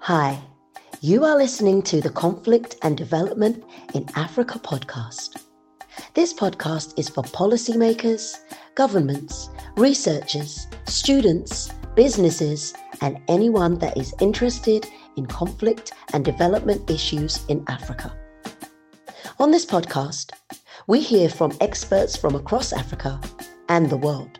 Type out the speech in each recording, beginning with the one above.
Hi, you are listening to the Conflict and Development in Africa podcast. This podcast is for policymakers, governments, researchers, students, businesses, and anyone that is interested in conflict and development issues in Africa. On this podcast, we hear from experts from across Africa and the world.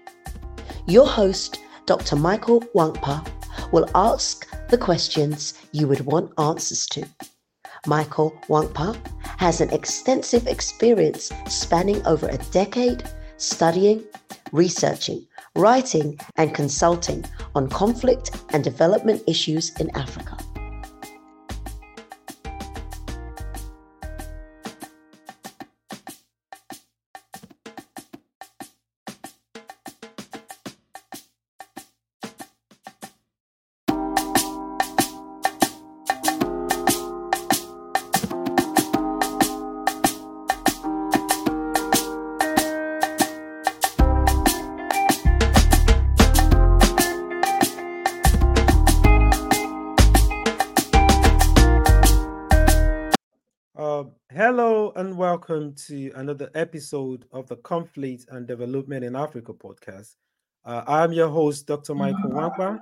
Your host, Dr. Michael Nwankpa, will ask the questions you would want answers to. Michael Nwankpa has an extensive experience spanning over a decade studying, researching, writing, and consulting on conflict and development issues in Africa. To another episode of the Conflict and Development in Africa podcast. Uh, I'm your host, Dr. Michael Nwankpa.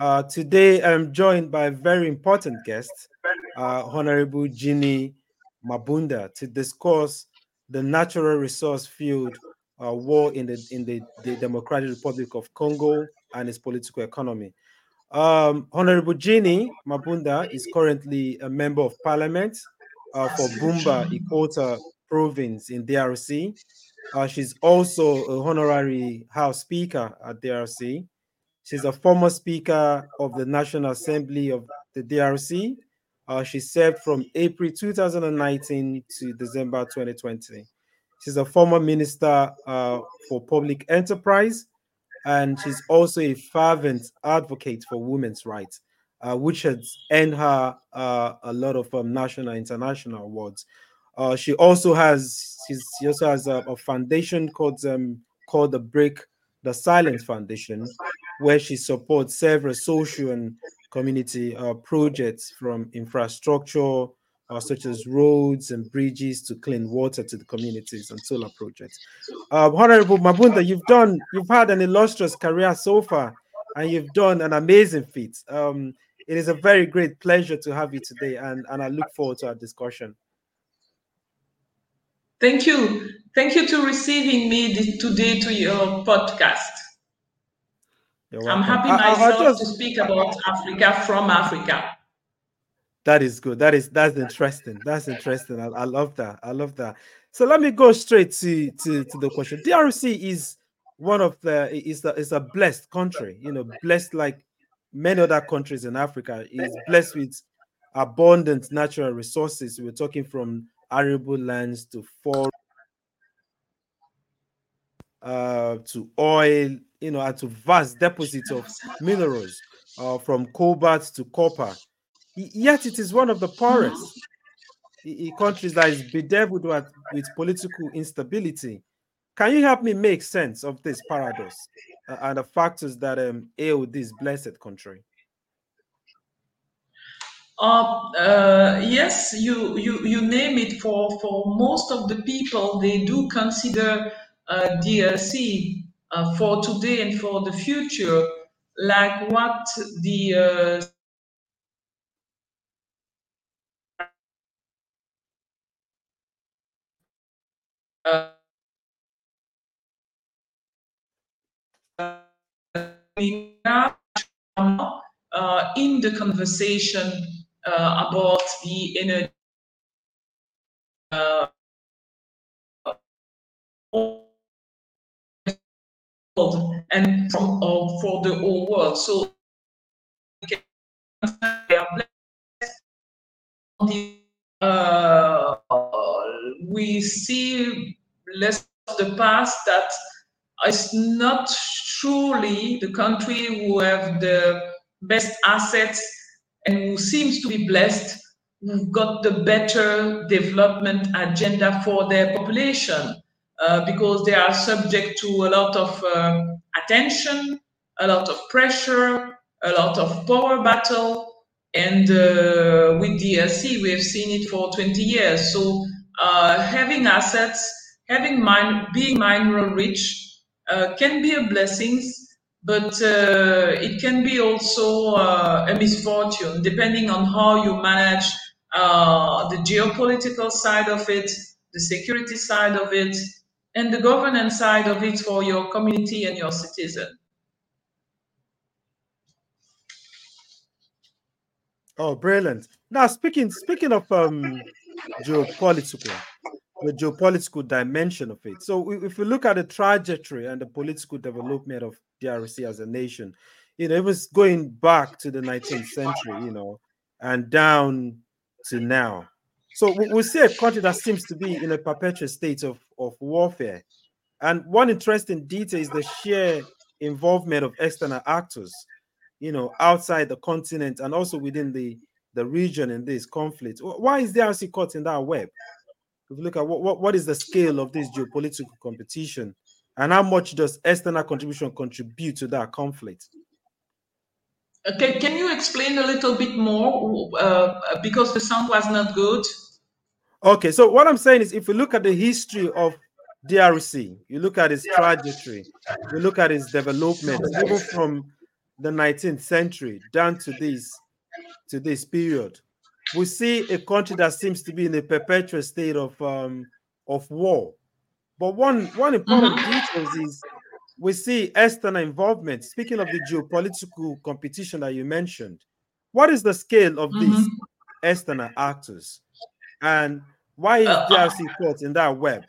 Uh, today, I'm joined by a very important guest, uh, Honorable Jeanine Mabunda, to discuss the natural resource field uh, war in the in the, the, Democratic Republic of Congo and its political economy. Um, Honorable Jeanine Mabunda is currently a member of Parliament uh, for Bumba Ikota province in DRC. Uh, she's also a honorary House Speaker at DRC. She's a former Speaker of the National Assembly of the DRC. Uh, she served from April 2019 to December 2020. She's a former Minister uh, for Public Enterprise, and she's also a fervent advocate for women's rights uh, which has earned her uh, a lot of um, national and international awards. Uh, she also has she also has a, a foundation called um, called the Break the Silence Foundation, where she supports several social and community uh, projects from infrastructure uh, such as roads and bridges to clean water to the communities and solar projects. Uh, Honorable Mabunda, you've done you've had an illustrious career so far, and you've done an amazing feat. Um, it is a very great pleasure to have you today, and, and I look forward to our discussion. Thank you. Thank you to receiving me today to your podcast. I'm happy myself just, to speak about Africa from Africa. That is good. That is that's interesting. That's interesting. I, I love that. I love that. So let me go straight to, to, to the question. DRC is one of the is a is a blessed country, you know, blessed like many other countries in Africa, is blessed with abundant natural resources. We're talking from arable lands to forest, uh, to oil, you know, and to vast deposits of minerals, uh, from cobalt to copper. Yet it is one of the poorest countries that is bedeviled with, with political instability. Can you help me make sense of this paradox? uh, and the factors that um, ail this blessed country? Uh, yes, you, you you name it. For for most of the people, they do consider uh, DRC uh, for today and for the future, like what the uh uh, in the conversation uh, about the energy uh, and from uh, for the whole world. So uh, we see less of the past that it's not truly the country who have the best assets and who seems to be blessed who've got the better development agenda for their population uh, because they are subject to a lot of uh, attention, a lot of pressure, a lot of power battle, And uh, with DRC, we have seen it for 20 years. So uh, having assets, having being mineral rich uh, can be a blessing, but uh, it can be also uh, a misfortune depending on how you manage uh, the geopolitical side of it, the security side of it, and the governance side of it for your community and your citizen. Oh, brilliant! Now, speaking speaking of um, geopolitical, the geopolitical dimension of it. So, if we look at the trajectory and the political development of DRC as a nation, you know, it was going back to the 19th century, you know, and down to now. So we, we see a country that seems to be in a perpetual state of, of warfare. And one interesting detail is the sheer involvement of external actors you know, outside the continent and also within the the region in this conflict. Why is the RC caught in that web? If you look at what, what, what is the scale of this geopolitical competition and how much does external contribution contribute to that conflict? Okay, can you explain a little bit more? Uh, because the sound was not good. Okay, so what I'm saying is if you look at the history of DRC, you look at its trajectory, you look at its development, even from the 19th century down to this to this period, we see a country that seems to be in a perpetual state of um, of war. But one one important mm-hmm. detail is we see external involvement. Speaking of the geopolitical competition that you mentioned, what is the scale of mm-hmm. these external actors, and why is uh, DRC caught in that web?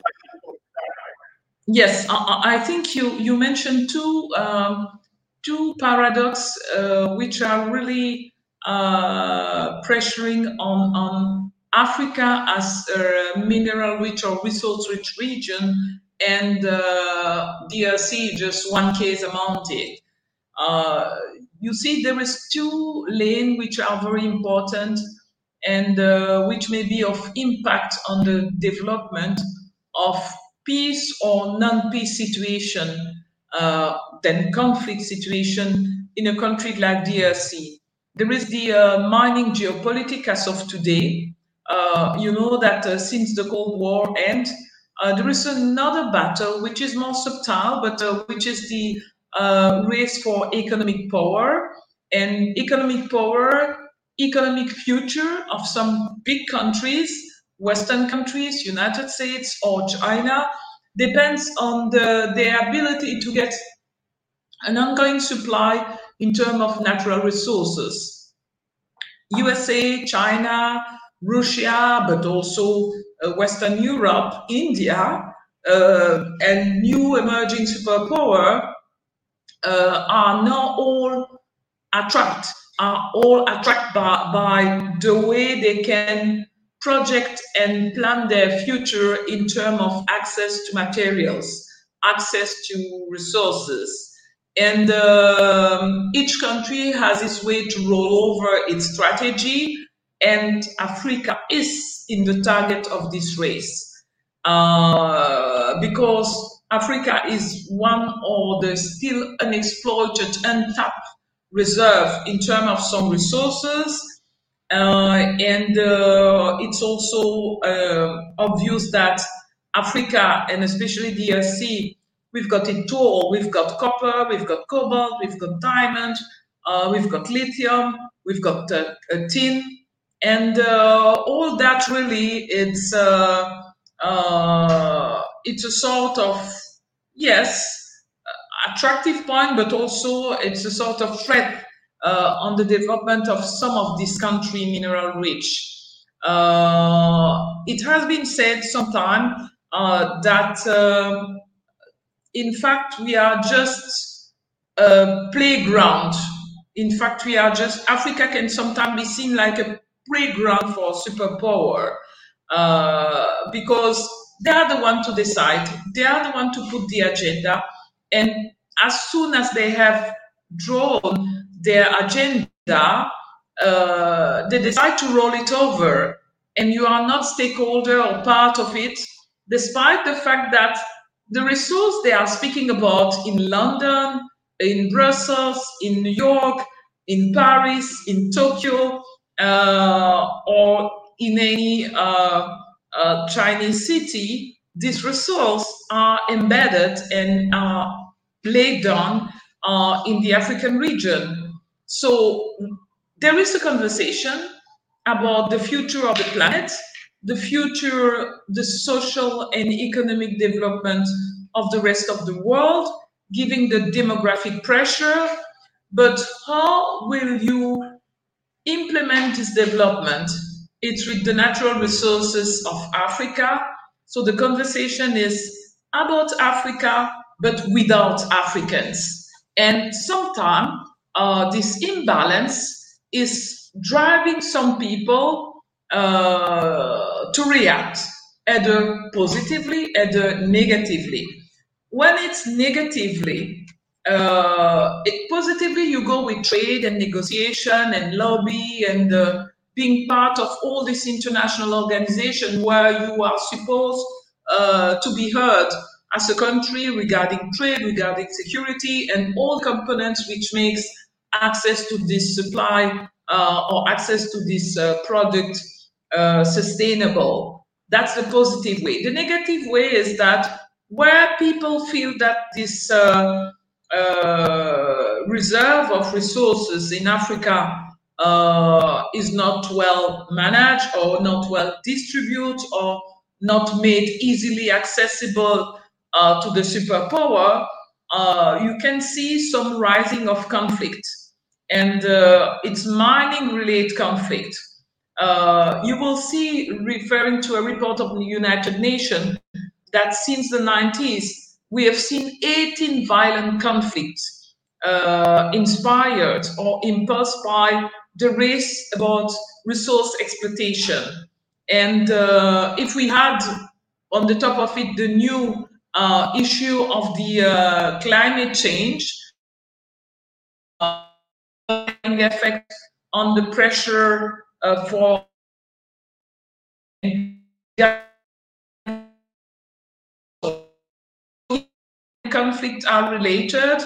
Yes, I, I think you you mentioned two um, two paradoxes uh, which are really uh, pressuring on, on Africa as a mineral rich or resource rich region and uh, DRC just one case among it. Uh, you see there is two lanes which are very important and uh, which may be of impact on the development of peace or non-peace situation uh, than conflict situation in a country like DRC. There is the uh, mining geopolitics of today. Uh, you know that uh, since the Cold War end, uh, there is another battle which is more subtle, but which is the race for economic power and economic power, economic future of some big countries, Western countries, United States or China, depends on the, their ability to get an ongoing supply in terms of natural resources. USA, China, Russia, but also uh, Western Europe, India, uh, and new emerging superpower uh, are now all attract are all attracted by, by the way they can project and plan their future in terms of access to materials, access to resources. And um, each country has its way to roll over its strategy, and Africa is in the target of this race. Uh, because Africa is one of the still unexploited, untapped reserve in terms of some resources, uh, and uh, it's also uh, obvious that Africa and especially DRC, we've got it all. We've got copper, we've got cobalt, we've got diamond, uh, we've got lithium, we've got uh, tin, and uh, all that really it's it's a sort of yes attractive point, but also it's a sort of threat uh, on the development of some of this country mineral rich. Uh, it has been said sometime uh, that in fact we are just a playground. In fact, we are just Africa can sometimes be seen like a playground for superpower uh, because they are the one to decide, they are the one to put the agenda, and as soon as they have drawn their agenda, uh, they decide to roll it over, and you are not stakeholder or part of it, despite the fact that the resource they are speaking about in London, in Brussels, in New York, in Paris, in Tokyo, or in any uh, uh, Chinese city, these resources are embedded and are down uh, in the African region. So there is a conversation about the future of the planet, the future, the social and economic development of the rest of the world, giving the demographic pressure. But how will you implement this development? It's with the natural resources of Africa. So the conversation is about Africa, but without Africans. And sometimes uh, this imbalance is driving some people uh, to react either positively, either negatively. When it's negatively, uh, it, positively you go with trade and negotiation and lobby and uh, being part of all this international organization where you are supposed uh, to be heard as a country regarding trade, regarding security, and all components which makes access to this supply uh, or access to this uh, product uh, sustainable. That's the positive way. The negative way is that where people feel that this uh, reserve of resources in Africa uh, is not well managed or not well distributed or not made easily accessible uh, to the superpower, uh, you can see some rising of conflict. And uh, it's mining related conflict. Uh, you will see, referring to a report of the United Nations, that since the 90s, we have seen 18 violent conflicts uh, inspired or impulsed by the race about resource exploitation. And uh, if we had on the top of it the new uh, issue of the uh, climate change, uh, effect on the pressure uh, for conflicts are related.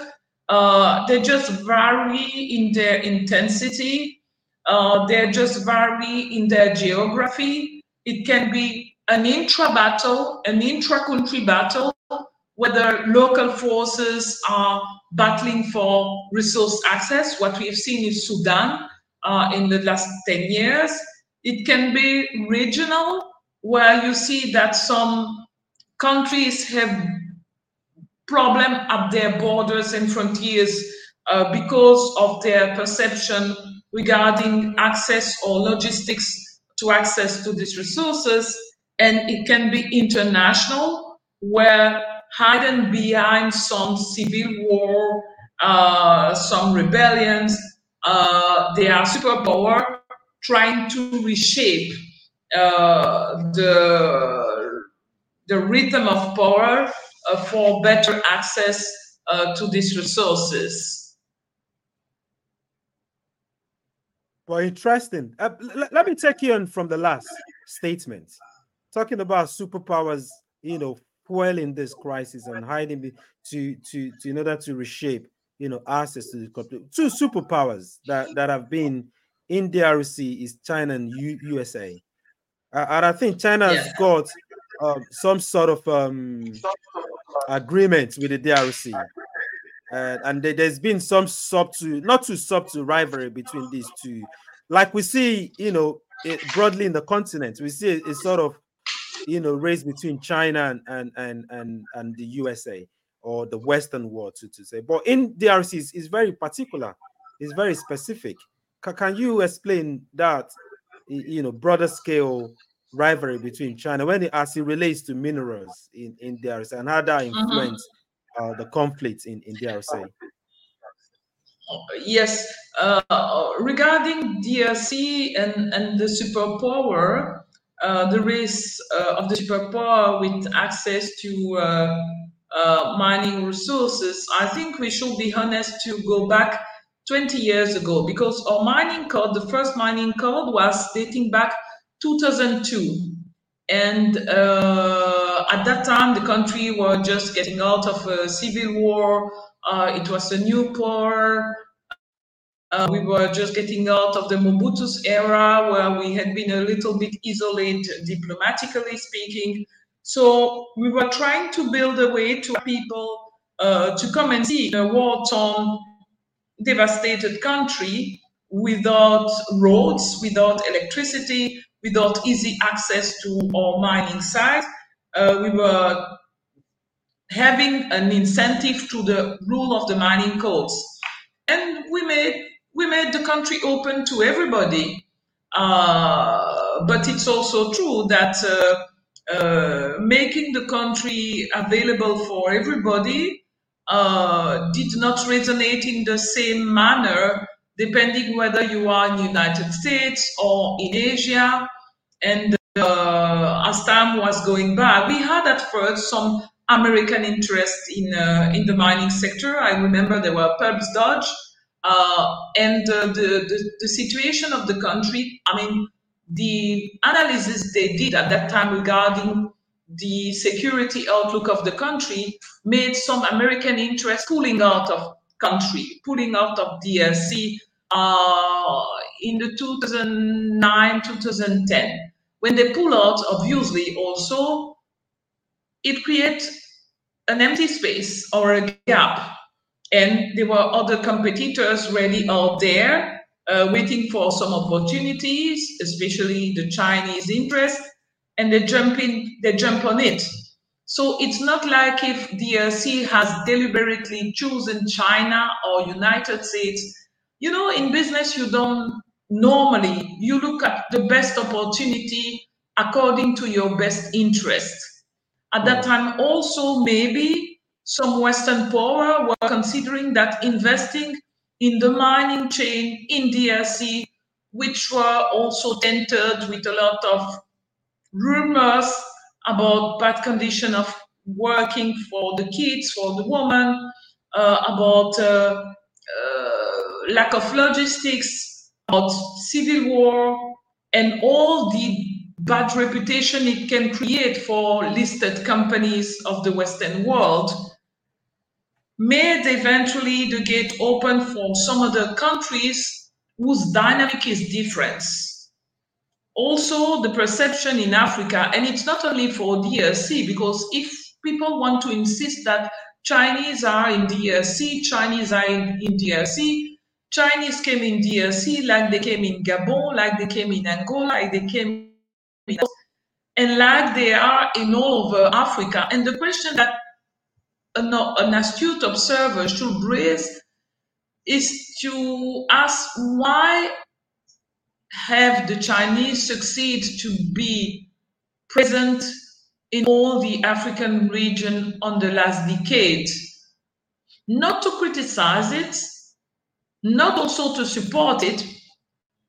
Uh, they just vary in their intensity. Uh, they just vary in their geography. It can be an intra battle, an intra country battle, whether local forces are battling for resource access, what we have seen in Sudan uh, in the last 10 years. It can be regional, where you see that some countries have problem at their borders and frontiers uh, because of their perception regarding access or logistics to access to these resources. And it can be international, where hidden behind some civil war, uh, some rebellions, uh, they are superpower trying to reshape uh, the, the rhythm of power for better access uh, to these resources. Well, interesting. Uh, let me take you on from the last statement, talking about superpowers, you know, fueling this crisis and hiding to to to in order to reshape, you know, access to the two superpowers that that have been in DRC is China and U, USA, uh, and I think China has yeah. got um, some sort of um, agreement with the DRC. Uh, and there's been some subtle, not too subtle rivalry between these two. Like we see, you know, it, broadly in the continent, we see a, a, sort of, you know, race between China and and and and, the USA or the Western world, to, to say. But in DRC, it's, it's very particular. It's very specific. Can, can you explain that, you know, broader scale rivalry between China when it as it relates to minerals in, in DRC and how that mm-hmm. influence uh, the conflict in, in DRC? Yes, uh, regarding DRC and, and the superpower, uh, the risk uh, of the superpower with access to uh, uh, mining resources, I think we should be honest to go back 20 years ago because our mining code, the first mining code was dating back 2002. And uh, at that time, the country was just getting out of a civil war. Uh, it was a new power. Uh, we were just getting out of the Mobutu's era where we had been a little bit isolated diplomatically speaking. So we were trying to build a way to people uh, to come and see a war-torn, devastated country without roads, without electricity, without easy access to our mining site. Uh, we were having an incentive to the rule of the mining codes. And we made we made the country open to everybody. Uh, but it's also true that uh, uh, making the country available for everybody uh, did not resonate in the same manner, depending whether you are in the United States or in Asia. And uh, as time was going by, we had at first some American interest in uh, in the mining sector. I remember there were Phelps Dodge, uh, and uh, the, the the situation of the country. I mean, the analysis they did at that time regarding the security outlook of the country made some American interest pulling out of country, pulling out of DRC uh, in the 2009 2010 when they pull out obviously also it creates an empty space or a gap. And there were other competitors ready out there uh, waiting for some opportunities, especially the Chinese interest, and they jump in, they jump on it. So it's not like if DRC has deliberately chosen China or United States. You know, in business, you don't normally you look at the best opportunity according to your best interest. At that time, also, maybe some Western power were considering that investing in the mining chain in DRC, which were also entered with a lot of rumors about bad condition of working for the kids, for the woman, uh, about uh, uh, lack of logistics, about civil war, and all the bad reputation it can create for listed companies of the Western world made eventually the gate open for some other countries whose dynamic is different. Also, the perception in Africa, and it's not only for DRC, because if people want to insist that Chinese are in DRC, Chinese are in, in DRC, Chinese came in DRC like they came in Gabon, like they came in Angola, like they came and like they are in all over Africa. And the question that an, an astute observer should raise is to ask why have the Chinese succeed to be present in all the African region on the last decade? Not to criticize it, not also to support it,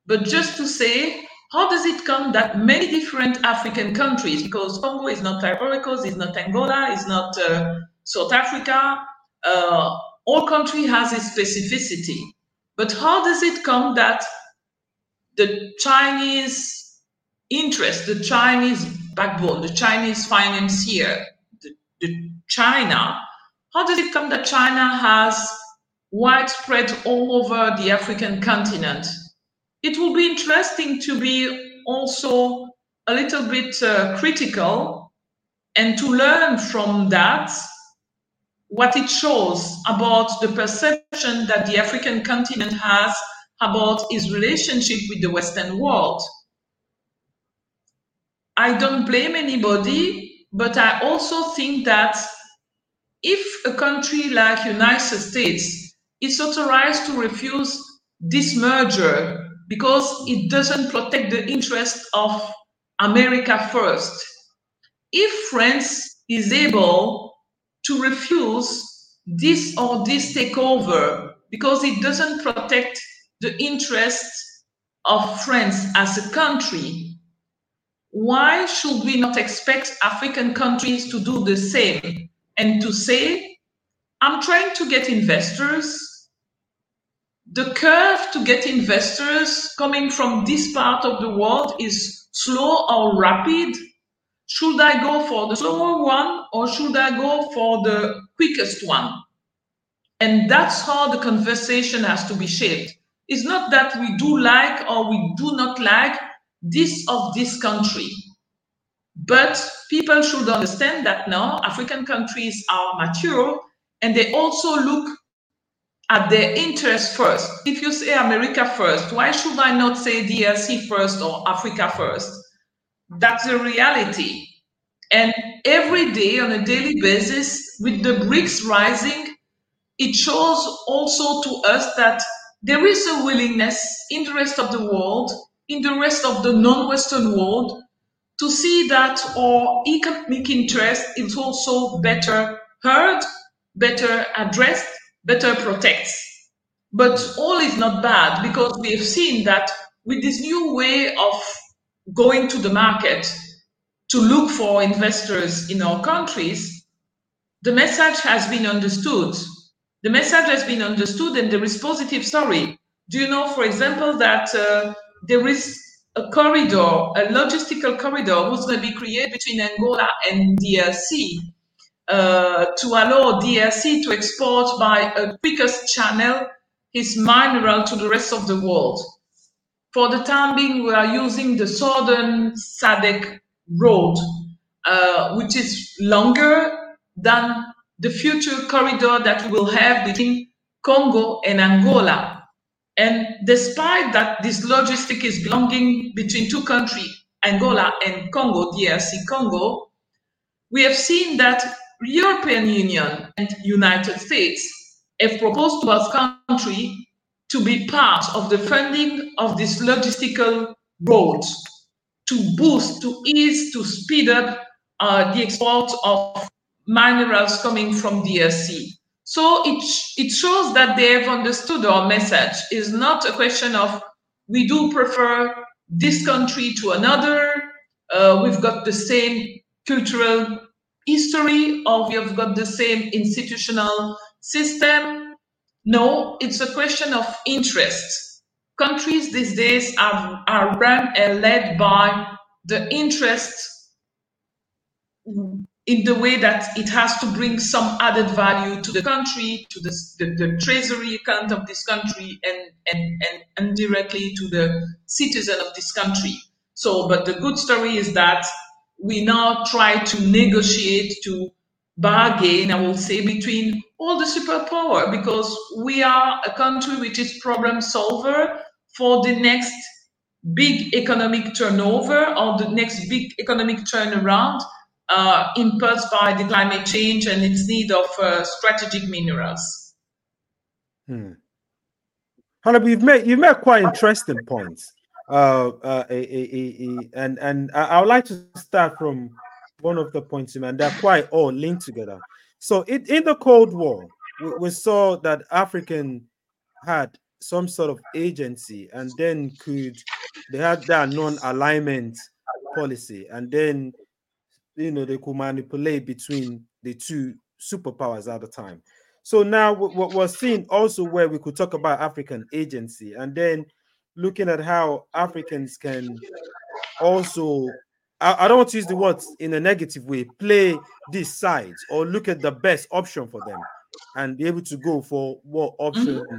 but just to say how does it come that many different African countries, because Congo is not Ivory is not Angola, is not uh, South Africa, uh, all country has its specificity. But how does it come that the Chinese interest, the Chinese backbone, the Chinese financier, the, the China, how does it come that China has widespread all over the African continent? it will be interesting to be also a little bit uh, critical and to learn from that what it shows about the perception that the African continent has about its relationship with the Western world. I don't blame anybody, but I also think that if a country like United States is authorized to refuse this merger because it doesn't protect the interest of America first. If France is able to refuse this or this takeover because it doesn't protect the interests of France as a country, why should we not expect African countries to do the same and to say, I'm trying to get investors the curve to get investors coming from this part of the world is slow or rapid. Should I go for the slower one or should I go for the quickest one? And that's how the conversation has to be shaped. It's not that we do like or we do not like this of this country. But people should understand that now African countries are mature and they also look at their interests first. If you say America first, why should I not say DRC first or Africa first? That's the reality. And every day on a daily basis, with the BRICS rising, it shows also to us that there is a willingness in the rest of the world, in the rest of the non Western world, to see that our economic interest is also better heard, better addressed, better protects. But all is not bad because we have seen that with this new way of going to the market to look for investors in our countries, the message has been understood. The message has been understood and there is positive story. Do you know, for example, that uh, there is a corridor, a logistical corridor, who's going to be created between Angola and DRC uh, to allow DRC to export by a quickest channel his mineral to the rest of the world. For the time being, we are using the southern SADC road, uh, which is longer than the future corridor that we will have between Congo and Angola. And despite that this logistic is belonging between two countries, Angola and Congo, DRC Congo, we have seen that European Union and United States have proposed to our country to be part of the funding of this logistical road to boost, to ease, to speed up uh, the export of minerals coming from DRC. So it, it shows that they have understood our message. It's not a question of we do prefer this country to another. Uh, we've got the same cultural history or we have got the same institutional system. No, it's a question of interest. Countries these days are, are run and led by the interest in the way that it has to bring some added value to the country, to the, the, the treasury account of this country, and, and, and indirectly to the citizen of this country. So, but the good story is that we now try to negotiate, to bargain, I will say, between all the superpower because we are a country which is problem solver for the next big economic turnover or the next big economic turnaround uh, impulsed by the climate change and its need of uh, strategic minerals. Hmm. You've made you've made quite interesting points. Uh, uh, and and I, would like to start from one of the points you made. They're quite all linked together. So in, in the Cold War, we, we saw that African had some sort of agency, and then could they had that non-alignment policy, and then you know they could manipulate between the two superpowers at the time. So now what we're seeing also where we could talk about African agency, and then looking at how Africans can also I, I, don't want to use the words in a negative way, play these sides or look at the best option for them and be able to go for what options mm-hmm.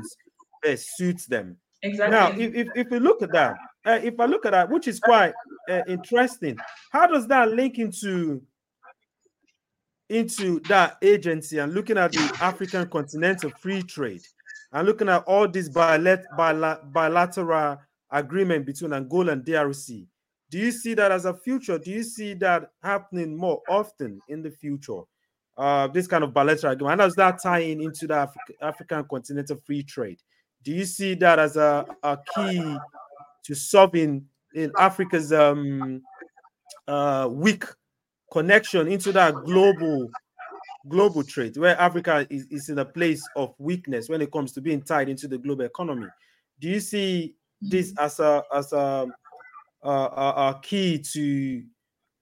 best suits them. Exactly. Now, if, if, if we look at that, uh, if I look at that, which is quite uh, interesting, how does that link into into that agency and looking at the African continental free trade? And looking at all this bilateral agreement between Angola and DRC, do you see that as a future? Do you see that happening more often in the future? Uh, this kind of bilateral agreement, and does that tie in into the Af- African continental free trade? Do you see that as a, a key to solving in Africa's um, uh, weak connection into that global global trade, where Africa is, is in a place of weakness when it comes to being tied into the global economy. Do you see this mm-hmm. as a as a, a, a key to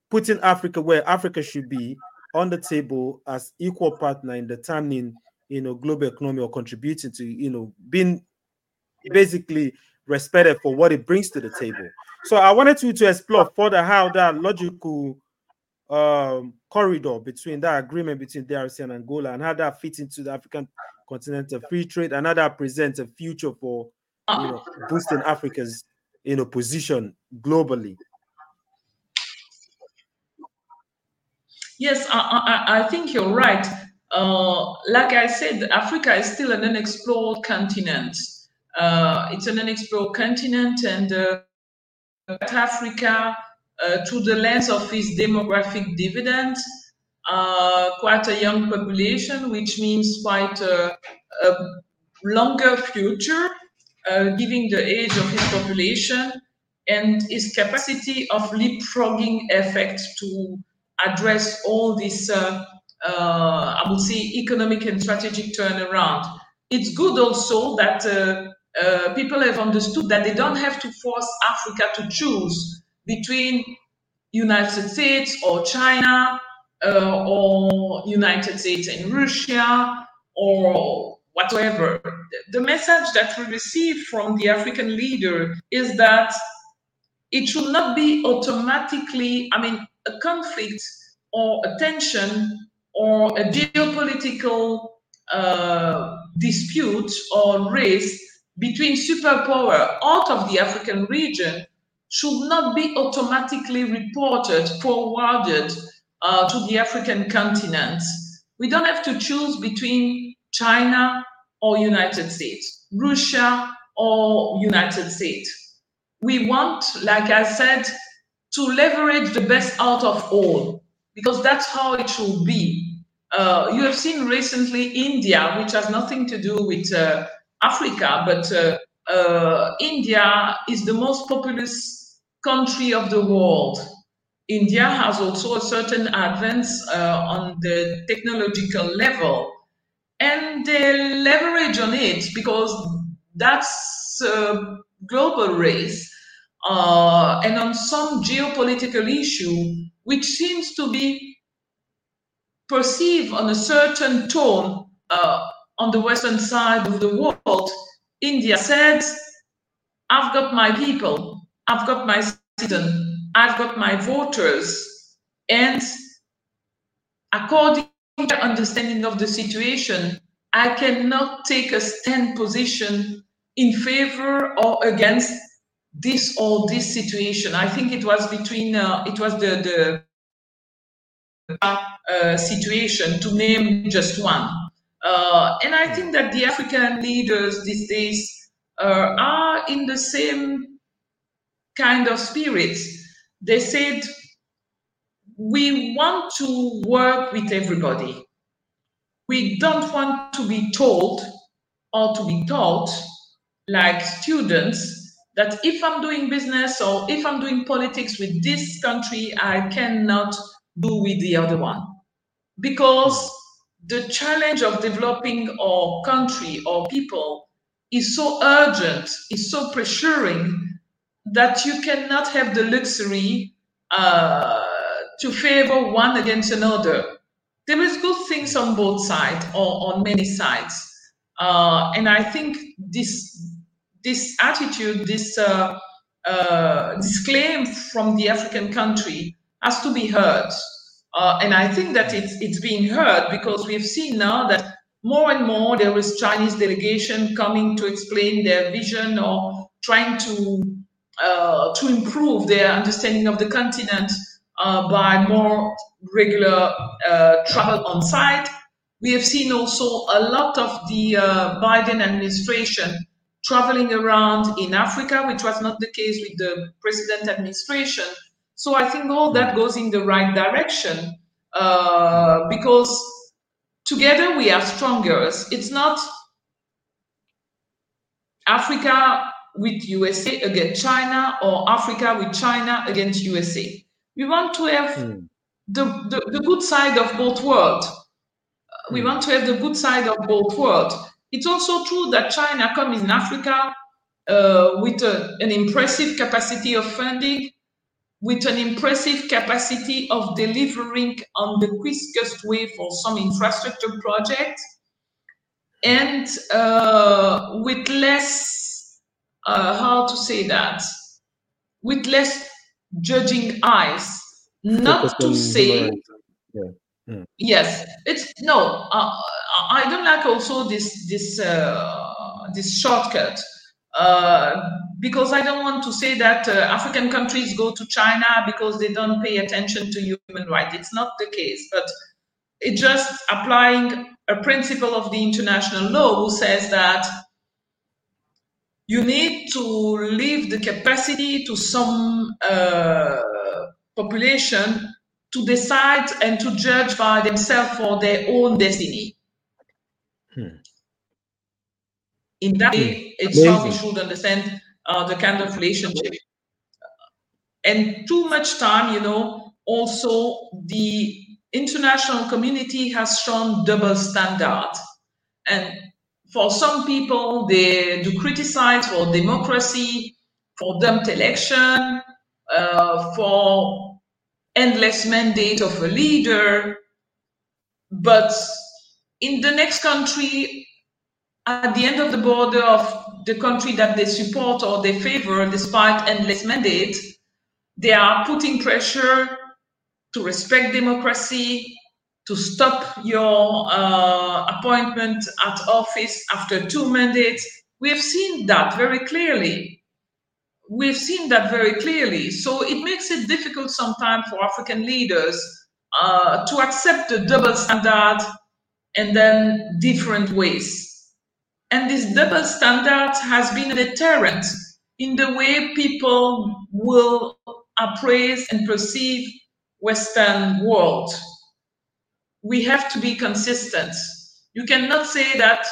putting Africa where Africa should be on the table as equal partner in determining you know global economy or contributing to you know being basically respected for what it brings to the table. So I wanted you to explore further how that logical um, corridor between that agreement between DRC and Angola and how that fits into the African continental free trade and how that presents a future for you know, boosting Africa's you know position globally? Yes, I, I, I think you're right. Uh, like I said, Africa is still an unexplored continent. Uh, it's an unexplored continent, and uh, Africa, uh, through the lens of his demographic dividend, uh, quite a young population, which means quite a, a longer future, uh, given the age of his population and his capacity of leapfrogging effect to address all this, uh, uh, I would say, economic and strategic turnaround. It's good also that uh, uh, people have understood that they don't have to force Africa to choose between United States or China uh, or United States and Russia or whatever. The message that we receive from the African leader is that it should not be automatically, I mean, a conflict or a tension or a geopolitical uh, dispute or race between superpower out of the African region should not be automatically reported, forwarded uh, to the African continent. We don't have to choose between China or United States, Russia or United States. We want, like I said, to leverage the best out of all, because that's how it should be. Uh, you have seen recently India, which has nothing to do with uh, Africa, but uh, uh India is the most populous country of the world. India has also a certain advance uh, on the technological level, and they leverage on it because that's a global race. Uh, and on some geopolitical issue, which seems to be perceived on a certain tone uh, on the western side of the world, India says, I've got my people, I've got my citizens, I've got my voters, and according to understanding of the situation, I cannot take a stand position in favor or against this or this situation. I think it was between uh, it was the the uh, situation to name just one. Uh, and I think that the African leaders these days uh, are in the same kind of spirit they said, we want to work with everybody. We don't want to be told or to be taught, like students, that if I'm doing business or if I'm doing politics with this country, I cannot do with the other one. Because hmm. the challenge of developing our country or people is so urgent, is so pressuring that you cannot have the luxury uh, to favor one against another. There is good things on both sides or on many sides, uh, and I think this this attitude, this uh, uh this claim from the African country has to be heard. Uh, and I think that it's it's being heard because we've seen now that more and more there is Chinese delegation coming to explain their vision or trying to uh, to improve their understanding of the continent uh, by more regular uh, travel on site. We have seen also a lot of the uh, Biden administration traveling around in Africa, which was not the case with the president administration. So I think all that goes in the right direction uh, because together we are stronger. It's not Africa with USA against China or Africa with China against USA. We want to have mm. the, the, the, good side of both worlds. Mm. We hmm. want to have the good side of both worlds. It's also true that China comes in Africa uh, with a, an impressive capacity of funding, with an impressive capacity of delivering on the quickest way for some infrastructure projects, and uh, with less uh, how to say that with less judging eyes not to say yeah. Mm. yes it's no uh, i don't like also this this uh, this shortcut Uh, because I don't want to say that uh, African countries go to China because they don't pay attention to human rights. It's not the case, but it's just applying a principle of the international law who says that you need to leave the capacity to some uh, population to decide and to judge by themselves for their own destiny. Hmm. In that way, hmm. it's Amazing. how we should understand uh, the kind of relationship. And too much time, you know, also the international community has shown double standard. And for some people, they do criticize for democracy, for dumped election, uh, for endless mandate of a leader. But in the next country, at the end of the border of the country that they support or they favor, despite endless mandate, they are putting pressure to respect democracy, to stop your uh, appointment at office after two mandates. We have seen that very clearly. We've seen that very clearly. So it makes it difficult sometimes for African leaders uh, to accept the double standard and then different ways. And this double standard has been a deterrent in the way people will appraise and perceive Western world. We have to be consistent. You cannot say that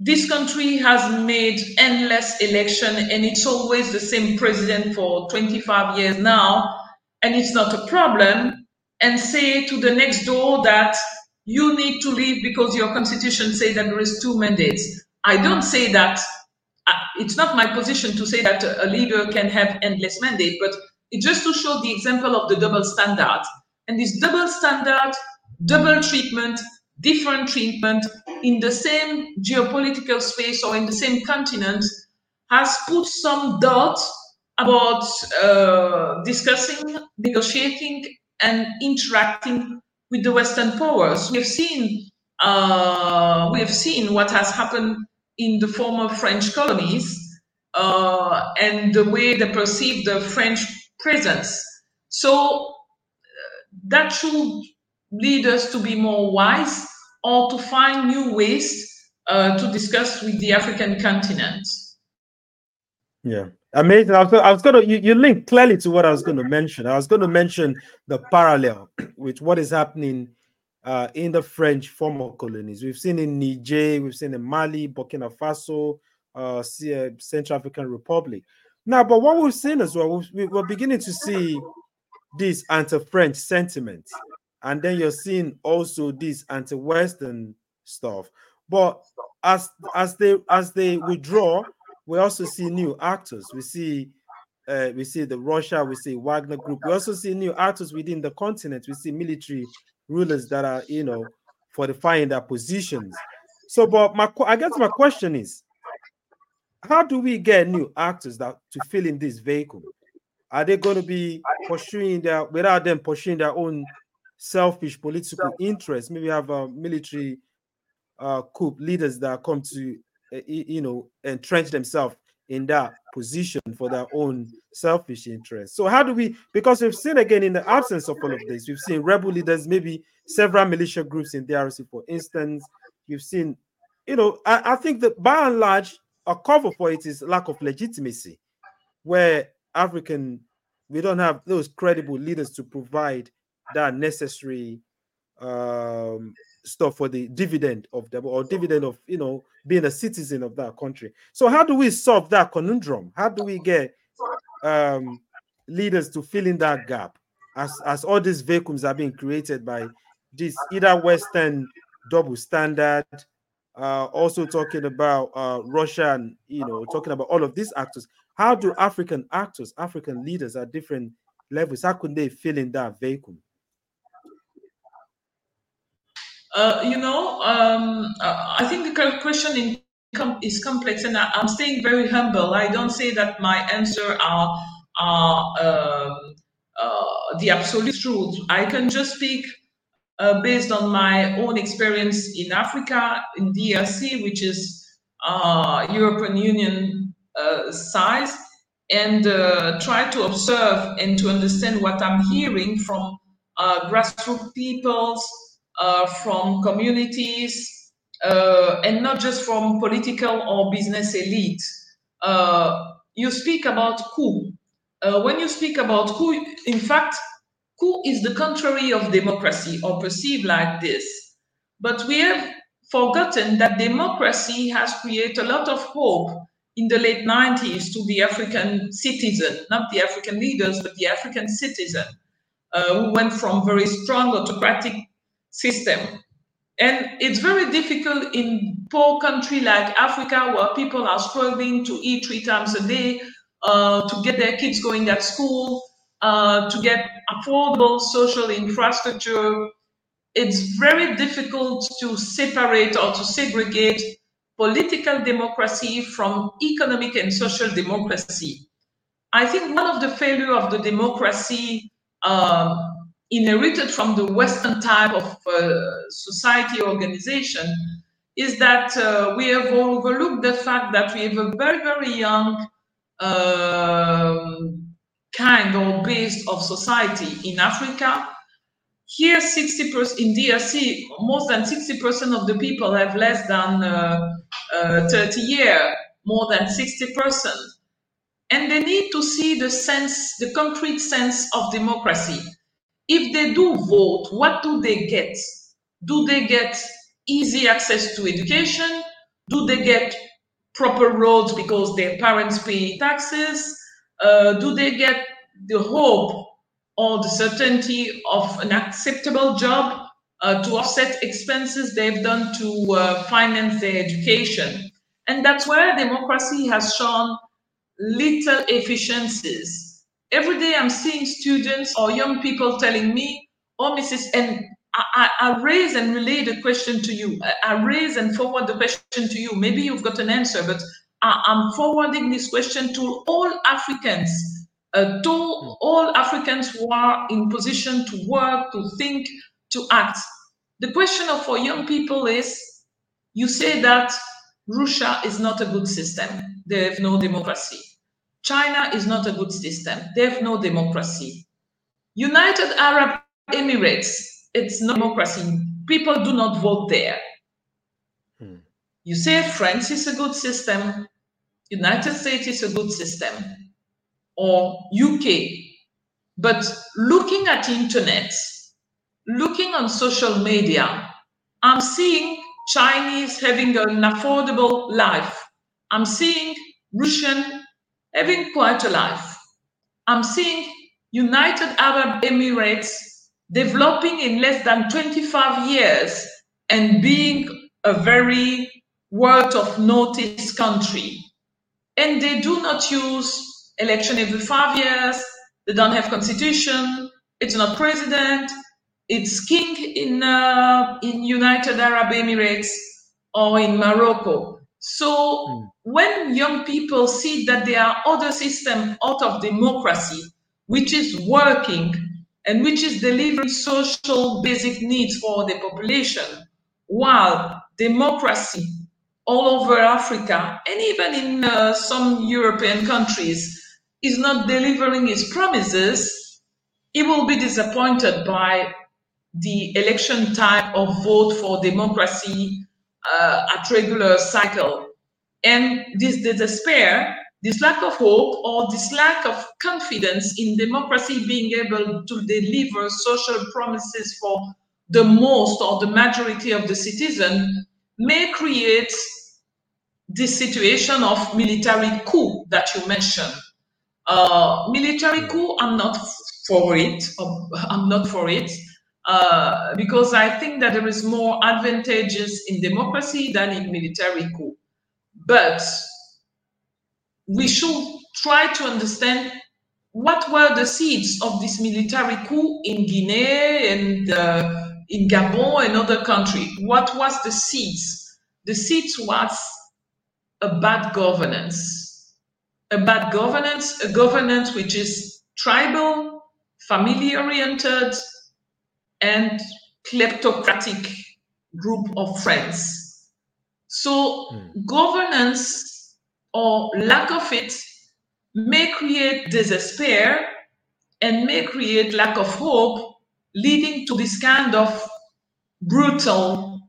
this country has made endless election and it's always the same president for 25 years now and it's not a problem and say to the next door that you need to leave because your constitution says that there is two mandates. I don't say that. Uh, it's not my position to say that a leader can have endless mandate, but it's just to show the example of the double standard. And this double standard, double treatment, different treatment in the same geopolitical space or in the same continent has put some doubt about uh, discussing, negotiating, and interacting with the Western powers. We have seen uh, we have seen what has happened in the former French colonies uh, and the way they perceive the French presence. So uh, that should lead us to be more wise or to find new ways uh, to discuss with the African continent. Yeah, amazing. I was, I was going to, you, you link clearly to what I was going to mention. I was going to mention the parallel with what is happening uh, in the French former colonies. We've seen in Niger, we've seen in Mali, Burkina Faso, uh, uh Central African Republic. Now, but what we've seen as well, we're beginning to see this anti-French sentiment, and then you're seeing also this anti-Western stuff. But as as they as they withdraw, we also see new actors. We see uh, we see the Russia, we see Wagner Group. We also see new actors within the continent. We see military rulers that are, you know, fortifying their positions. So, but my I guess my question is, how do we get new actors that to fill in this vehicle? Are they going to be pursuing their without them pursuing their own selfish political interests? Maybe have a military uh, coup leaders that come to uh, you know entrench themselves in that position for their own selfish interests. So how do we? Because we've seen again in the absence of all of this, we've seen rebel leaders, maybe several militia groups in DRC, for instance. You've seen, you know, I, I think that by and large a cover for it is lack of legitimacy, where African we don't have those credible leaders to provide that necessary um, stuff for the dividend of them or dividend of you know being a citizen of that country. So how do we solve that conundrum? How do we get um, leaders to fill in that gap as as all these vacuums are being created by this either Western double standard uh, also talking about uh, Russia and you know talking about all of these actors. How do African actors, African leaders at different levels, how could they fill in that vacuum? Uh, you know, um, uh, I think the question in com- is complex, and I, am staying very humble. I don't say that my answer are are um, uh, the absolute truth. I can just speak uh, based on my own experience in Africa, in DRC, which is uh, European Union size and try to observe and to understand what I'm hearing from grassroots peoples, uh, from communities, uh, and not just from political or business elite. Uh, you speak about coup. when you speak about coup, in fact, coup is the contrary of democracy or perceived like this. But we have forgotten that democracy has created a lot of hope in the late 90s to the African citizen, not the African leaders, but the African citizen, uh, who went from very strong autocratic system. And it's very difficult in poor country like Africa, where people are struggling to eat three times a day, uh, to get their kids going at school, uh, to get affordable social infrastructure. It's very difficult to separate or to segregate political democracy from economic and social democracy. I think one of the failure of the democracy um, inherited from the Western type of uh, society organization is that uh, we have overlooked the fact that we have a very, very young um, kind or base of society in Africa. Here, 60% in DRC, more than 60% of the people have less than uh, uh, 30 years, more than 60%. And they need to see the sense, the concrete sense of democracy. If they do vote, what do they get? Do they get easy access to education? Do they get proper roads because their parents pay taxes? Uh, do they get the hope or the certainty of an acceptable job uh, to offset expenses they've done to uh, finance their education? And that's where democracy has shown little efficiencies. Every day I'm seeing students or young people telling me, oh, Mrs. And I, I, raise and relay the question to you. I raise and forward the question to you. Maybe you've got an answer, but I'm forwarding this question to all Africans, uh, to all Africans who are in position to work, to think, to act. The question for young people is you say that Russia is not a good system, they have no democracy. China is not a good system, they have no democracy. United Arab Emirates, it's no democracy. People do not vote there. Hmm. You say France is a good system, United States is a good system, or UK. But looking at internet, looking on social media, I'm seeing Chinese having an affordable life. I'm seeing Russian having quite a life. I'm seeing United Arab Emirates developing in less than 25 years and being a very word of notice country and they do not use election every five years. They don't have constitution. It's not president. It's king in uh, in United Arab Emirates or in Morocco. So mm. when young people see that there are other systems out of democracy, which is working and which is delivering social basic needs for the population, while democracy all over Africa and even in uh, some European countries is not delivering its promises, he will be disappointed by the election type of vote for democracy uh, at regular cycle. And this despair, this lack of hope, or this lack of confidence in democracy being able to deliver social promises for the most or the majority of the citizen may create this situation of military coup that you mentioned. Uh, military coup, I'm not for it. I'm not for it uh, because I think that there is more advantages in democracy than in military coup. But we should try to understand what were the seeds of this military coup in Guinea and uh, in Gabon and other countries. What was the seeds? The seeds was a bad governance. A bad governance, a governance which is tribal, family oriented, and kleptocratic group of friends. So, mm. governance or lack of it may create despair and may create lack of hope, leading to this kind of brutal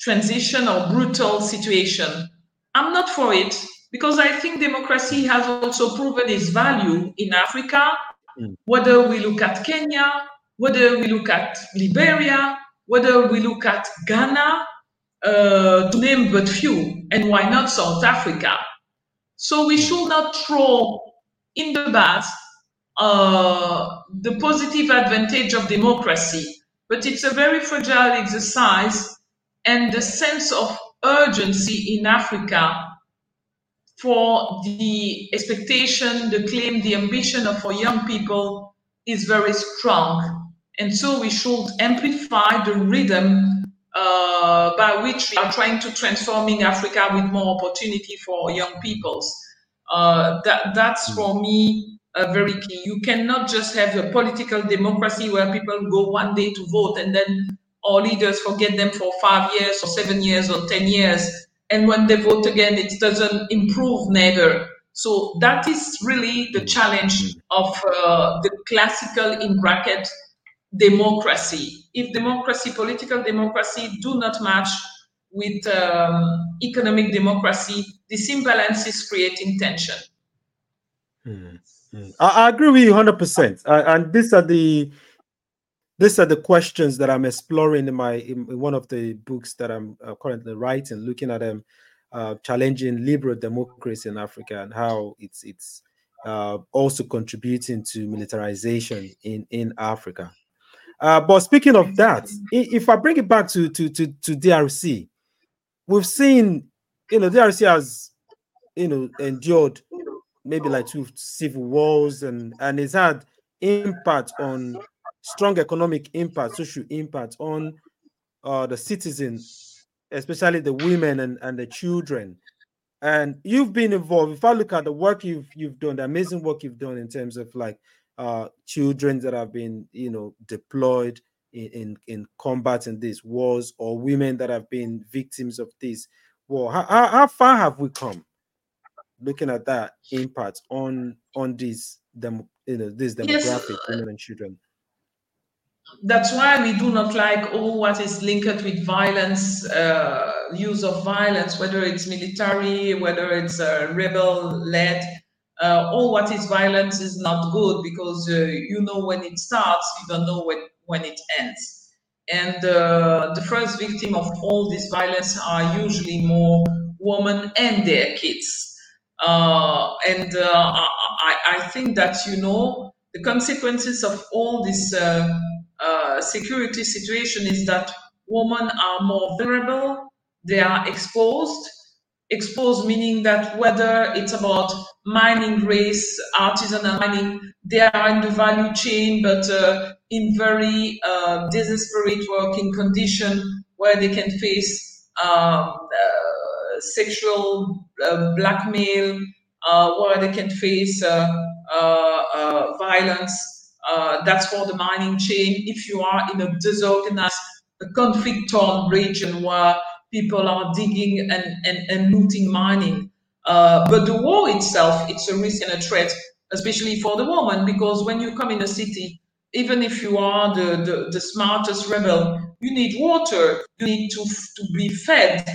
transition or brutal situation. I'm not for it because I think democracy has also proven its value in Africa, mm. whether we look at Kenya, whether we look at Liberia, whether we look at Ghana, uh, to name but few, and why not South Africa? So we should not throw in the bath uh, the positive advantage of democracy, but it's a very fragile exercise, and the sense of urgency in Africa for the expectation, the claim, the ambition of our young people is very strong. And so we should amplify the rhythm uh, by which we are trying to transforming Africa with more opportunity for young peoples. Uh, that, that's for me uh, very key. You cannot just have a political democracy where people go one day to vote and then our leaders forget them for five years or seven years or 10 years. And when they vote again, it doesn't improve never. So that is really the challenge of uh, the classical, in bracket, democracy. If democracy, political democracy, do not match with um, economic democracy, this imbalance is creating tension. Mm-hmm. I, I, agree with you 100%. Uh, and these are the these are the questions that I'm exploring in my in, one of the books that I'm uh, currently writing, looking at them, uh, challenging liberal democracy in Africa and how it's it's uh, also contributing to militarization in in Africa. Uh, but speaking of that, if I bring it back to, to, to, to DRC, we've seen, you know, DRC has, you know, endured maybe like two civil wars and, and it's had impact on strong economic impact, social impact on uh, the citizens, especially the women and, and the children. And you've been involved. If I look at the work you've you've done, the amazing work you've done in terms of like uh, children that have been, you know, deployed in, in, in combat in these wars, or women that have been victims of this war. How, how, how far have we come? Looking at that impact on on these them, you know, this demographic yes. women and children that's why we do not like all what is linked with violence, uh, use of violence, whether it's military, whether it's uh, rebel led uh, all what is violence is not good because uh, you know when it starts, you don't know when, when it ends. And uh, the first victim of all this violence are usually more women and their kids. Uh, and uh, I, I, think that, you know, the consequences of all this uh, security situation is that women are more vulnerable, they are exposed, exposed meaning that whether it's about mining race, artisanal mining, they are in the value chain, but uh, in very uh, desperate working condition where they can face um, uh, sexual uh, blackmail, uh, where they can face uh, violence. that's for the mining chain. If you are in a disorganized, conflict-torn region where people are digging and, and, and looting mining. Uh, but the war itself, it's a risk and a threat, especially for the woman, because when you come in a city, even if you are the, the, the smartest rebel, you need water, you need to, to be fed.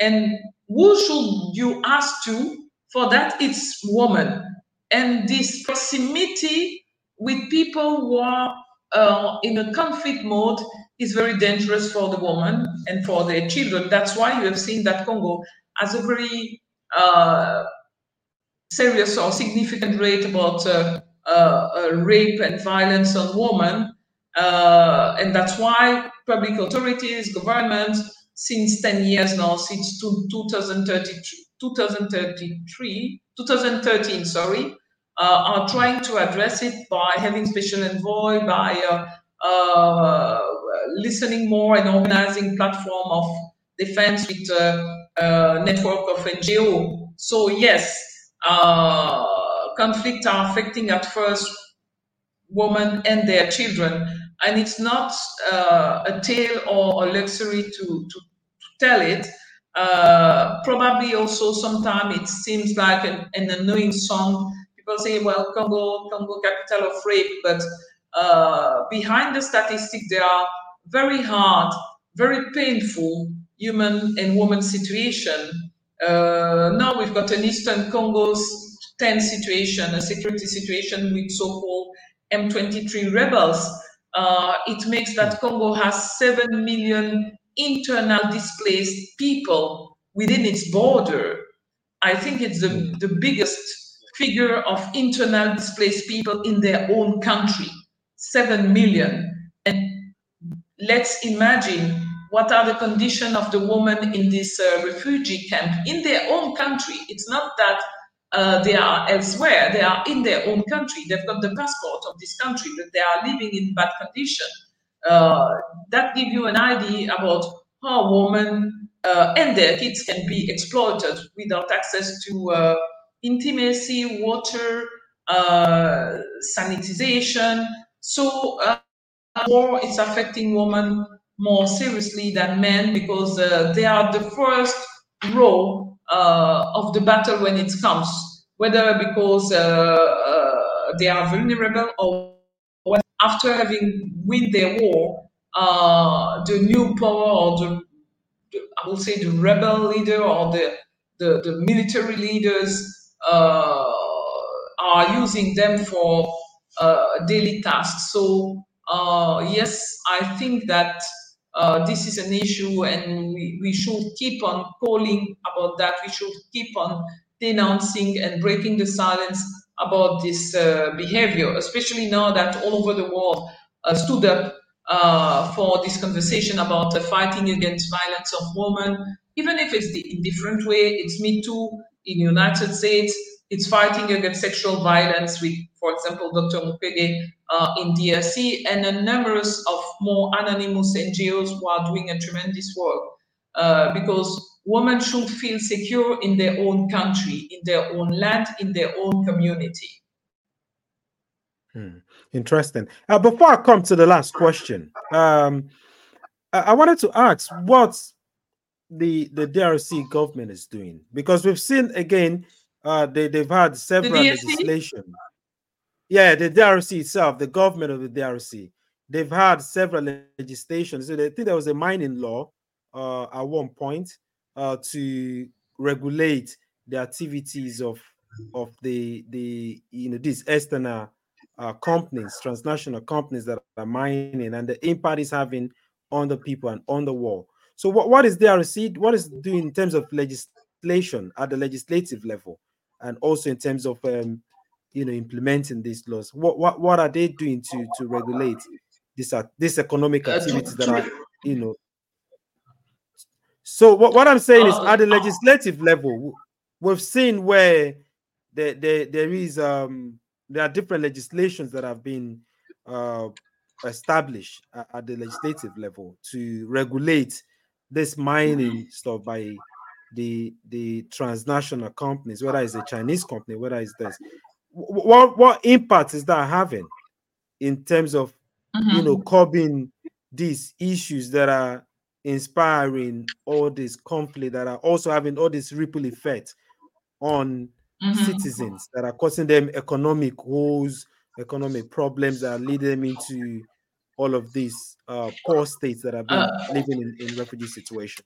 And who should you ask to for that? It's woman. And this proximity with people who are uh, in a conflict mode is very dangerous for the woman and for their children. That's why you have seen that Congo has a very serious or significant rate about uh, uh, uh rape and violence on women. Uh, and that's why public authorities, governments, since 10 years now, since 2033, 2033 2013, sorry, uh, are trying to address it by having special envoy, by uh, listening more and organizing platform of defense with network of NGO. So yes, uh, conflict are affecting at first women and their children, and it's not uh, a tale or a luxury to, to, to tell it. Uh, probably also sometimes it seems like an, an, annoying song. People say, well, Congo, Congo capital of rape, but uh, behind the statistic, they are very hard, very painful human and woman situation. Uh, now we've got an Eastern Congo's tense situation, a security situation with so-called M23 rebels. Uh, it makes that Congo has 7 million internal displaced people within its border. I think it's the, the biggest figure of internal displaced people in their own country 7 million. And let's imagine what are the conditions of the woman in this uh, refugee camp in their own country. It's not that uh, they are elsewhere, they are in their own country. They've got the passport of this country, but they are living in bad condition. Uh, that gives you an idea about how women uh, and their kids can be exploited without access to uh, intimacy, water, uh, sanitization. So, war is affecting women more seriously than men because uh, they are the first row uh, of the battle when it comes, whether because uh, uh, they are vulnerable or after having win their war, uh, the new power or the, the, I will say the rebel leader or the the, the military leaders are using them for daily tasks. So yes, I think that uh, this is an issue and we, we should keep on calling about that. We should keep on denouncing and breaking the silence about this uh, behavior, especially now that all over the world uh, stood up uh, for this conversation about fighting against violence of women, even if it's the, in different way. It's Me Too in the United States. It's fighting against sexual violence with, for example, Dr. Mukwege uh, in DRC and a numerous of more anonymous NGOs who are doing a tremendous work. Uh, because women should feel secure in their own country, in their own land, in their own community. Hmm. Interesting. Uh, before I come to the last question, um, I, I wanted to ask what the the DRC government is doing because we've seen again uh, they they've had several legislation. Yeah, the DRC itself, the government of the DRC, they've had several legislations. So they think there was a mining law uh, at one point uh, to regulate the activities of of the the you know these external uh, companies, transnational companies that are mining, and the impact is having on the people and on the world. So what, what is DRC? What is doing in terms of legislation at the legislative level? And also in terms of um, you know implementing these laws what what, what are they doing to to regulate this uh, this economic activities that are you know? So what, what i'm saying is uh, at the uh, legislative level we've seen where there, there, there is um there are different legislations that have been uh, established at, at the legislative level to regulate this mining stuff by the the transnational companies, whether it's a Chinese company, whether it's this. What what impact is that having in terms of mm-hmm. you know curbing these issues that are inspiring all this conflict that are also having all this ripple effect on mm-hmm. citizens that are causing them economic woes, economic problems that are leading them into all of these uh, poor states that have been uh, living in, in refugee situation.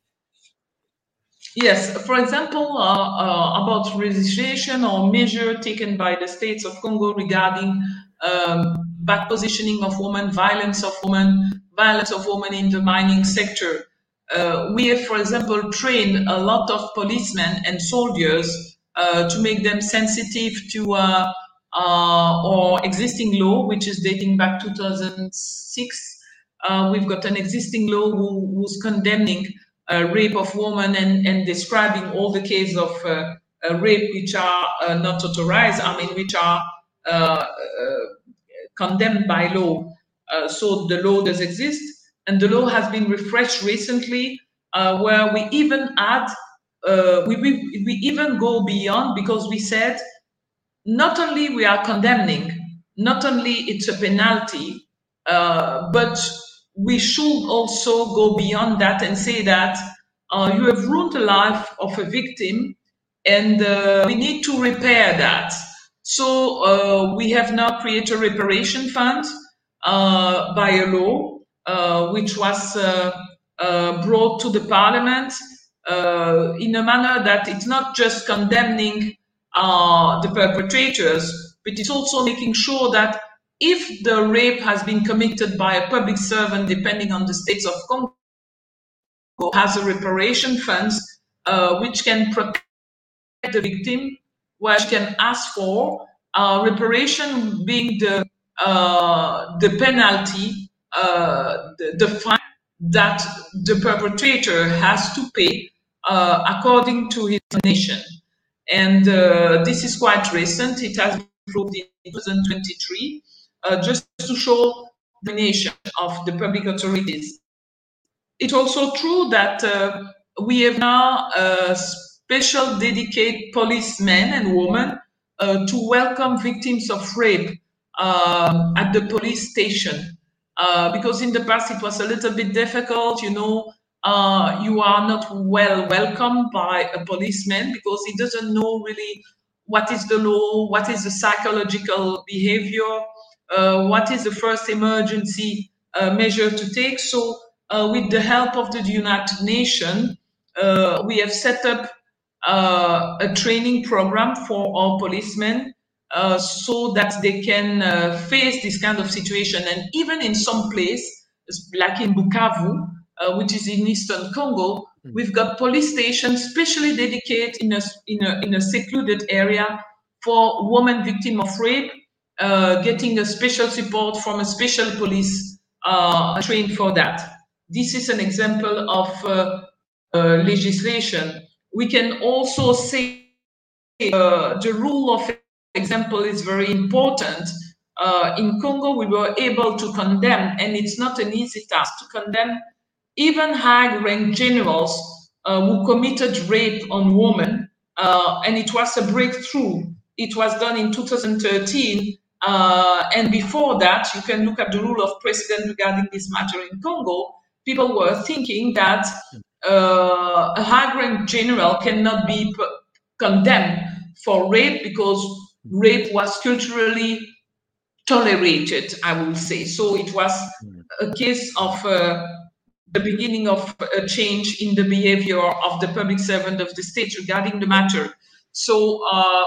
Yes, for example, uh, uh, about registration or measure taken by the states of Congo regarding um, bad positioning of women, violence of women, violence of women in the mining sector. Uh, we have, for example, trained a lot of policemen and soldiers uh, to make them sensitive to uh, uh, our existing law, which is dating back 2006. we've got an existing law who, who's condemning rape of women and, and describing all the cases of uh, uh, rape which are not authorized, I mean, which are condemned by law. so the law does exist, and the law has been refreshed recently, where we even add, we, we, we even go beyond because we said not only we are condemning, not only it's a penalty, uh, but we should also go beyond that and say that uh, you have ruined the life of a victim, and uh, we need to repair that. So uh, we have now created a reparation fund uh, by a law, uh, which was brought to the parliament in a manner that it's not just condemning the perpetrators, but it's also making sure that if the rape has been committed by a public servant, depending on the states of Congo, has a reparation funds uh, which can protect the victim, which can ask for uh, reparation being the uh, the penalty, uh, the, the, fine that the perpetrator has to pay uh, according to his nation. And uh, this is quite recent. It has been approved in 2023, just to show the nation of the public authorities it's also true that uh, we have now a special dedicated policemen and women uh, to welcome victims of rape um, at the police station. Uh, because in the past it was a little bit difficult, you know, uh, you are not well welcomed by a policeman because he doesn't know really what is the law, what is the psychological behavior, uh, what is the first emergency uh, measure to take. So uh, with the help of the United Nations, uh, we have set up uh, a training program for our policemen uh, so that they can uh, face this kind of situation. And even in some place, like in Bukavu, uh, which is in eastern Congo, mm. we've got police stations specially dedicated in a, in a, in a secluded area for women victim of rape, getting a special support from a special police trained for that. This is an example of uh, uh, legislation. We can also say uh, the rule of example is very important. Uh, in Congo, we were able to condemn, and it's not an easy task to condemn even high-rank generals uh, who committed rape on women, uh, and it was a breakthrough. It was done in 2013, and before that, you can look at the rule of precedent regarding this matter in Congo people were thinking that uh, a high-rank general cannot be p- condemned for rape because rape was culturally tolerated, I would say. So it was a case of uh, the beginning of a change in the behavior of the public servant of the state regarding the matter. So uh,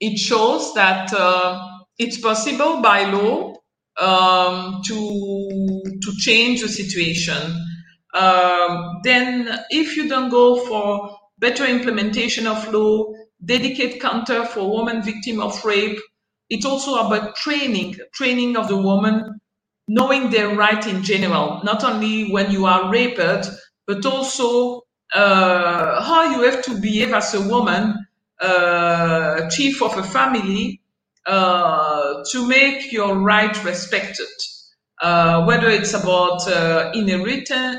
it shows that uh, it's possible by law um, to to change the situation. Um, then, if you don't go for better implementation of law, dedicate counter for women victim of rape, it's also about training, training of the woman, knowing their right in general, not only when you are raped, but also uh, how you have to behave as a woman, uh, chief of a family, uh, to make your right respected, uh, whether it's about uh, inheriting,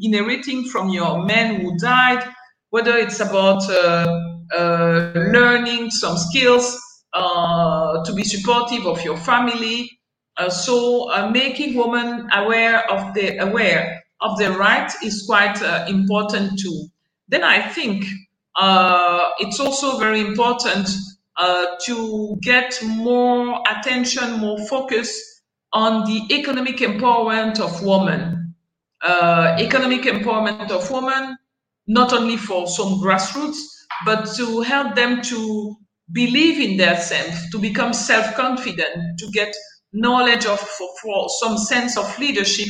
inheriting from your man who died, whether it's about uh, uh, learning some skills to be supportive of your family. so making women aware of the aware of their right is quite important too. Then I think it's also very important uh, to get more attention, more focus on the economic empowerment of women. Uh, economic empowerment of women, not only for some grassroots, but to help them to believe in themselves, to become self-confident, to get knowledge of for, for some sense of leadership,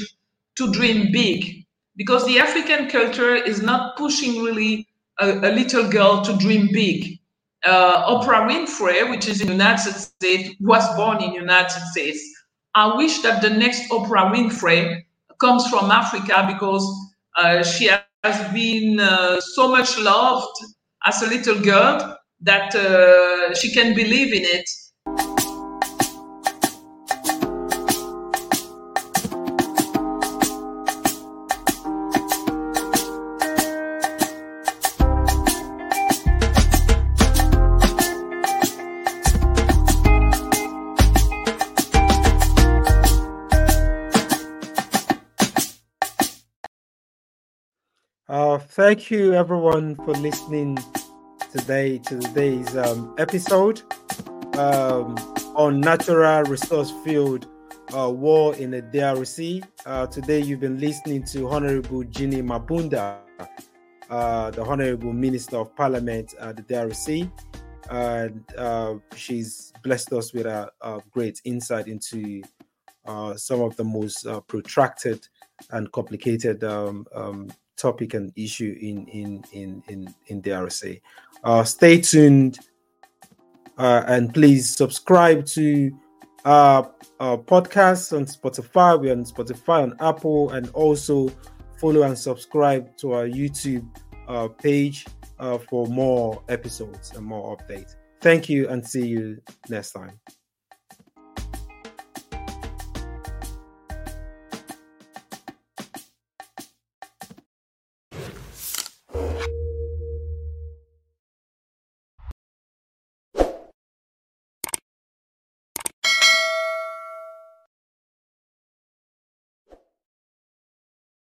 to dream big. Because the African culture is not pushing really a, a little girl to dream big uh, Oprah Winfrey, which is in the United States, was born in the United States. I wish that the next Oprah Winfrey comes from Africa because uh, she has been uh, so much loved as a little girl that uh, she can believe in it thank you everyone for listening today to today's um, episode um, on natural resource field uh, war in the DRC. Uh, today you've been listening to Honorable Jeanine Mabunda, uh, the Honorable Minister of Parliament at the DRC. And uh, she's blessed us with a, a great insight into uh, some of the most uh, protracted and complicated um, um, topic and issue in in in in, in DRC. stay tuned and please subscribe to our, our podcasts on Spotify. We're on Spotify, on Apple, and also follow and subscribe to our YouTube uh, page uh, for more episodes and more updates. Thank you and see you next time.